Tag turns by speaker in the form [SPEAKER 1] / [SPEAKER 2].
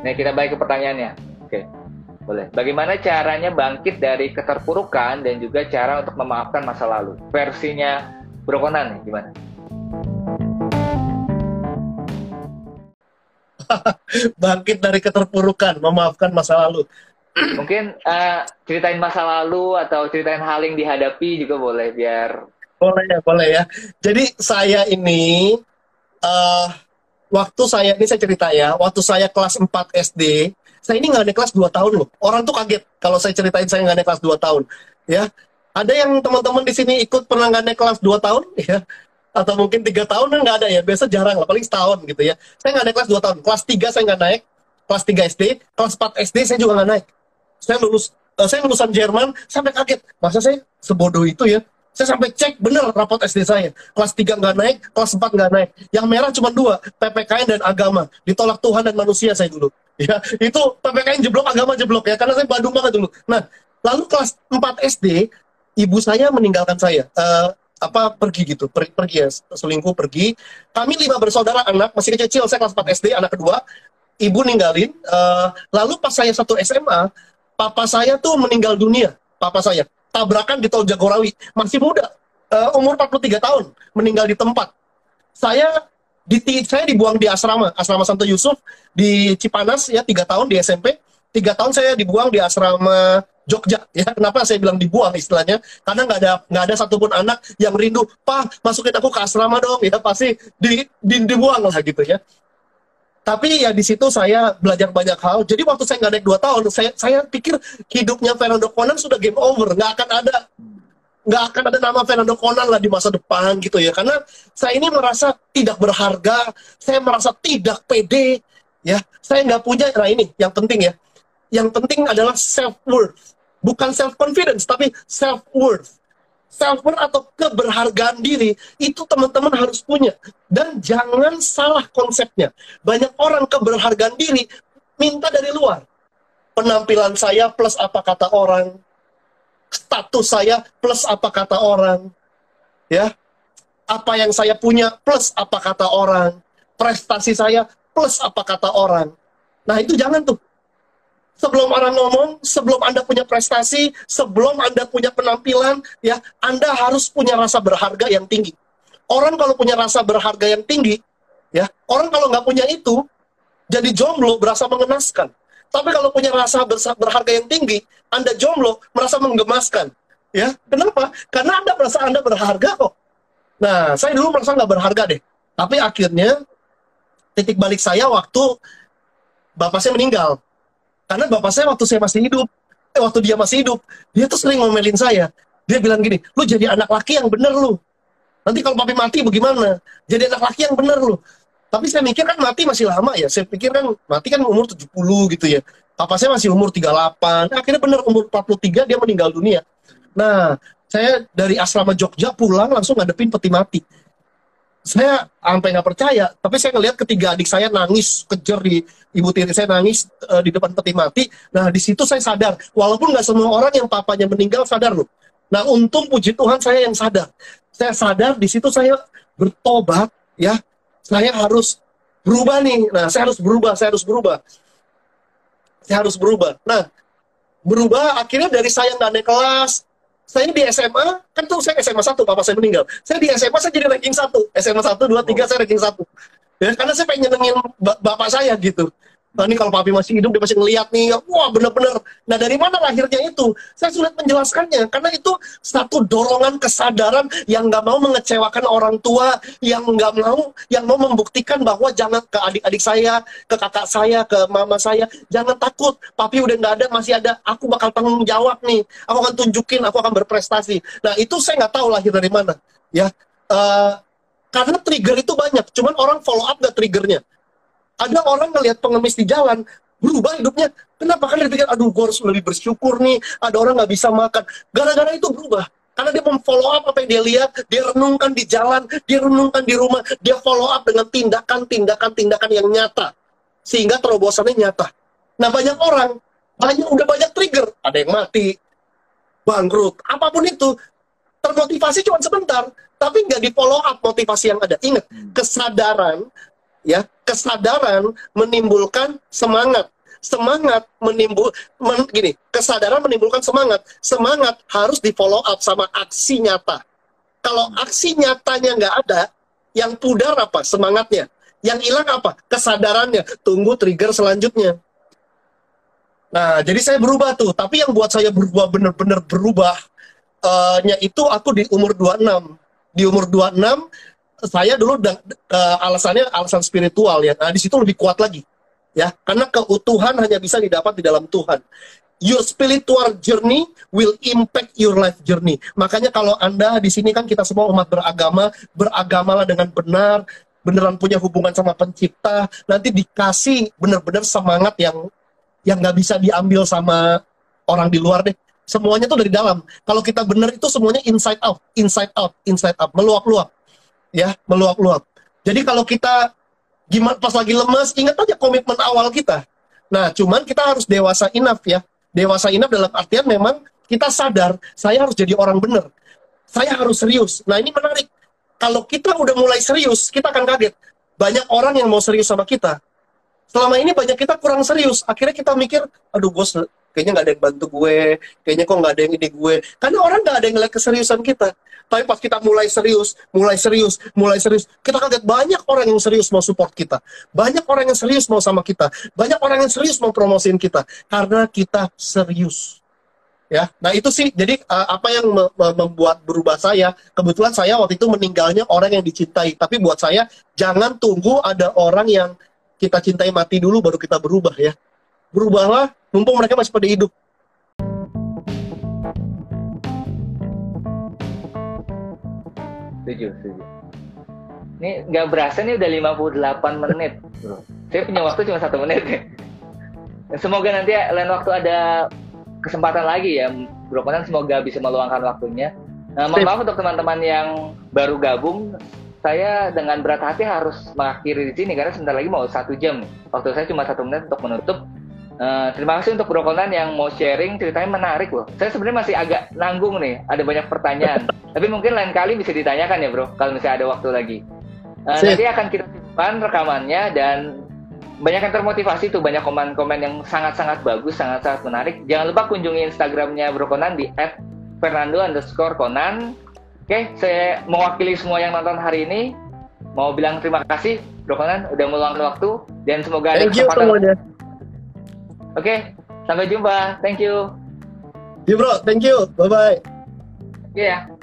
[SPEAKER 1] Nah, kita balik ke pertanyaannya. Oke. Boleh. Bagaimana caranya bangkit dari keterpurukan dan juga cara untuk memaafkan masa lalu? Versinya Bro Conan nih, gimana?
[SPEAKER 2] bangkit dari keterpurukan, memaafkan masa lalu.
[SPEAKER 1] Mungkin uh, ceritain masa lalu atau ceritain hal yang dihadapi juga boleh biar
[SPEAKER 2] boleh ya, boleh ya. Jadi saya ini uh, waktu saya ini saya cerita ya, waktu saya kelas 4 SD, saya ini nggak naik kelas 2 tahun loh. Orang tuh kaget kalau saya ceritain saya nggak naik kelas 2 tahun. Ya, ada yang teman-teman di sini ikut pernah nggak naik kelas 2 tahun? Ya, atau mungkin tiga tahun kan nggak ada ya biasa jarang lah paling setahun gitu ya saya nggak naik kelas 2 tahun kelas 3 saya nggak naik kelas 3 SD kelas 4 SD saya juga nggak naik saya lulus uh, saya lulusan Jerman sampai kaget masa saya sebodoh itu ya saya sampai cek bener rapot SD saya. Kelas 3 nggak naik kelas 4 nggak naik. Yang merah cuma dua PPKN dan agama. Ditolak Tuhan dan manusia saya dulu. Ya itu PPKN jeblok agama jeblok ya karena saya Bandung banget dulu. Nah lalu kelas 4 SD ibu saya meninggalkan saya. Uh, apa pergi gitu. Per, pergi ya selingkuh pergi. Kami lima bersaudara anak masih kecil. Saya kelas 4 SD anak kedua. Ibu ninggalin. Uh, lalu pas saya satu SMA papa saya tuh meninggal dunia. Papa saya tabrakan di tol Jagorawi. Masih muda uh, umur 43 tahun meninggal di tempat. Saya di saya dibuang di asrama asrama Santo Yusuf di Cipanas ya tiga tahun di SMP tiga tahun saya dibuang di asrama Jogja ya. Kenapa saya bilang dibuang istilahnya? Karena nggak ada nggak ada satupun anak yang rindu pak masukin aku ke asrama dong. Ya pasti di, di dibuang lah gitu ya tapi ya di situ saya belajar banyak hal. Jadi waktu saya nggak naik dua tahun saya saya pikir hidupnya Fernando Conan sudah game over. Nggak akan ada nggak akan ada nama Fernando Conan lah di masa depan gitu ya. Karena saya ini merasa tidak berharga saya merasa tidak pede ya. Saya nggak punya nah ini yang penting ya. Yang penting adalah self worth bukan self confidence tapi self worth self worth atau keberhargaan diri itu teman-teman harus punya. Dan jangan salah konsepnya. Banyak orang keberhargaan diri minta dari luar. Penampilan saya plus apa kata orang. Status saya plus apa kata orang. Ya. Apa yang saya punya plus apa kata orang. Prestasi saya plus apa kata orang. Nah itu jangan tuh sebelum orang ngomong, sebelum Anda punya prestasi, sebelum Anda punya penampilan, ya Anda harus punya rasa berharga yang tinggi. Orang kalau punya rasa berharga yang tinggi, ya orang kalau nggak punya itu, jadi jomblo berasa mengenaskan. Tapi kalau punya rasa berharga yang tinggi, Anda jomblo merasa menggemaskan. Ya, kenapa? Karena Anda merasa Anda berharga kok. Nah, saya dulu merasa nggak berharga deh. Tapi akhirnya titik balik saya waktu bapak saya meninggal karena bapak saya waktu saya masih hidup, eh, waktu dia masih hidup, dia tuh sering ngomelin saya. Dia bilang gini, lu jadi anak laki yang bener lu. Nanti kalau papi mati bagaimana? Jadi anak laki yang bener lu. Tapi saya mikir kan mati masih lama ya. Saya pikir kan mati kan umur 70 gitu ya. Papa saya masih umur 38. Nah, akhirnya bener umur 43 dia meninggal dunia. Nah, saya dari asrama Jogja pulang langsung ngadepin peti mati saya sampai nggak percaya tapi saya ngelihat ketiga adik saya nangis kejar di ibu tiri saya nangis uh, di depan peti mati. Nah di situ saya sadar walaupun nggak semua orang yang papanya meninggal sadar loh. Nah untung puji Tuhan saya yang sadar. Saya sadar di situ saya bertobat ya. Saya harus berubah nih. Nah saya harus berubah saya harus berubah. Saya harus berubah. Nah berubah akhirnya dari saya nggak naik kelas saya di SMA, kan tuh saya SMA 1, papa saya meninggal. Saya di SMA saya jadi ranking 1. SMA 1, 2, 3 saya ranking 1. Ya, karena saya pengen nyenengin bapak saya gitu. Nah, ini kalau papi masih hidup, dia masih ngeliat nih, wah bener-bener. Nah, dari mana lahirnya itu? Saya sulit menjelaskannya, karena itu satu dorongan kesadaran yang nggak mau mengecewakan orang tua, yang nggak mau, yang mau membuktikan bahwa jangan ke adik-adik saya, ke kakak saya, ke mama saya, jangan takut, papi udah nggak ada, masih ada, aku bakal tanggung jawab nih, aku akan tunjukin, aku akan berprestasi. Nah, itu saya nggak tahu lahir dari mana, ya. Uh, karena trigger itu banyak, cuman orang follow up gak triggernya ada orang ngelihat pengemis di jalan berubah hidupnya. Kenapa? Kan dia pikir aduh gue harus lebih bersyukur nih. Ada orang nggak bisa makan. Gara-gara itu berubah. Karena dia memfollow up apa yang dia lihat dia renungkan di jalan dia renungkan di rumah dia follow up dengan tindakan-tindakan tindakan yang nyata. Sehingga terobosannya nyata. Nah banyak orang banyak udah banyak trigger. Ada yang mati bangkrut apa pun itu. Termotivasi cuma sebentar tapi nggak di follow up motivasi yang ada. Ingat kesadaran ya kesadaran menimbulkan semangat. Semangat menimbul men, gini kesadaran menimbulkan semangat. Semangat harus di follow up sama aksi nyata. Kalau aksi nyatanya nggak ada yang pudar apa? Semangatnya. Yang hilang apa? Kesadarannya. Tunggu trigger selanjutnya. Nah jadi saya berubah tuh. Tapi yang buat saya berubah bener-bener berubah uh, nya itu aku di umur 26 di umur 26 saya dulu uh, alasannya alasan spiritual ya. Nah di situ lebih kuat lagi ya. Karena keutuhan hanya bisa didapat di dalam Tuhan. Your spiritual journey will impact your life journey. Makanya kalau anda di sini kan kita semua umat beragama beragamalah dengan benar beneran punya hubungan sama pencipta nanti dikasih benar-benar semangat yang yang nggak bisa diambil sama orang di luar deh. Semuanya tuh dari dalam. Kalau kita benar itu semuanya inside out inside out inside out meluap-luap ya meluap-luap. Jadi kalau kita gimana pas lagi lemes ingat aja komitmen awal kita. Nah cuman kita harus dewasa enough ya. Dewasa enough dalam artian memang kita sadar saya harus jadi orang benar saya harus serius. Nah ini menarik. Kalau kita udah mulai serius kita akan kaget. Banyak orang yang mau serius sama kita. Selama ini banyak kita kurang serius. Akhirnya kita mikir aduh bos kayaknya nggak ada yang bantu gue. Kayaknya kok nggak ada yang ide gue. Karena orang nggak ada yang ngeliat keseriusan kita tapi pas kita mulai serius, mulai serius, mulai serius, kita kaget banyak orang yang serius mau support kita. Banyak orang yang serius mau sama kita. Banyak orang yang serius mau promosiin kita. Karena kita serius. Ya, nah itu sih. Jadi uh, apa yang me me membuat berubah saya? Kebetulan saya waktu itu meninggalnya orang yang dicintai. Tapi buat saya jangan tunggu ada orang yang kita cintai mati dulu baru kita berubah ya. Berubahlah, mumpung mereka masih pada hidup.
[SPEAKER 1] Setuju setuju. Ini nggak berasa nih udah 58 menit bro. Saya punya waktu cuma satu menit. Ya semoga nanti lain waktu ada kesempatan lagi ya bro. Konan semoga bisa meluangkan waktunya. Nah, mohon maaf untuk teman-teman yang baru gabung. Saya dengan berat hati harus mengakhiri di sini karena sebentar lagi mau satu jam. Waktu saya cuma satu menit untuk menutup Uh, terima kasih untuk Bro Conan yang mau sharing ceritanya menarik loh. Saya sebenarnya masih agak nanggung nih, ada banyak pertanyaan. Tapi mungkin lain kali bisa ditanyakan ya Bro, kalau misalnya ada waktu lagi. Uh, nanti akan kita simpan rekamannya dan banyak yang termotivasi tuh, banyak komen-komen yang sangat-sangat bagus, sangat-sangat menarik. Jangan lupa kunjungi Instagramnya Bro Conan di @fernando underscore Conan. Oke, saya mewakili semua yang nonton hari ini. Mau bilang terima kasih Bro Conan udah meluangkan waktu dan semoga ada
[SPEAKER 2] kesempatan.
[SPEAKER 1] Oke, okay, sampai jumpa. Thank you.
[SPEAKER 2] Yeah, bro. Thank you. Bye bye.
[SPEAKER 1] Iya. Yeah.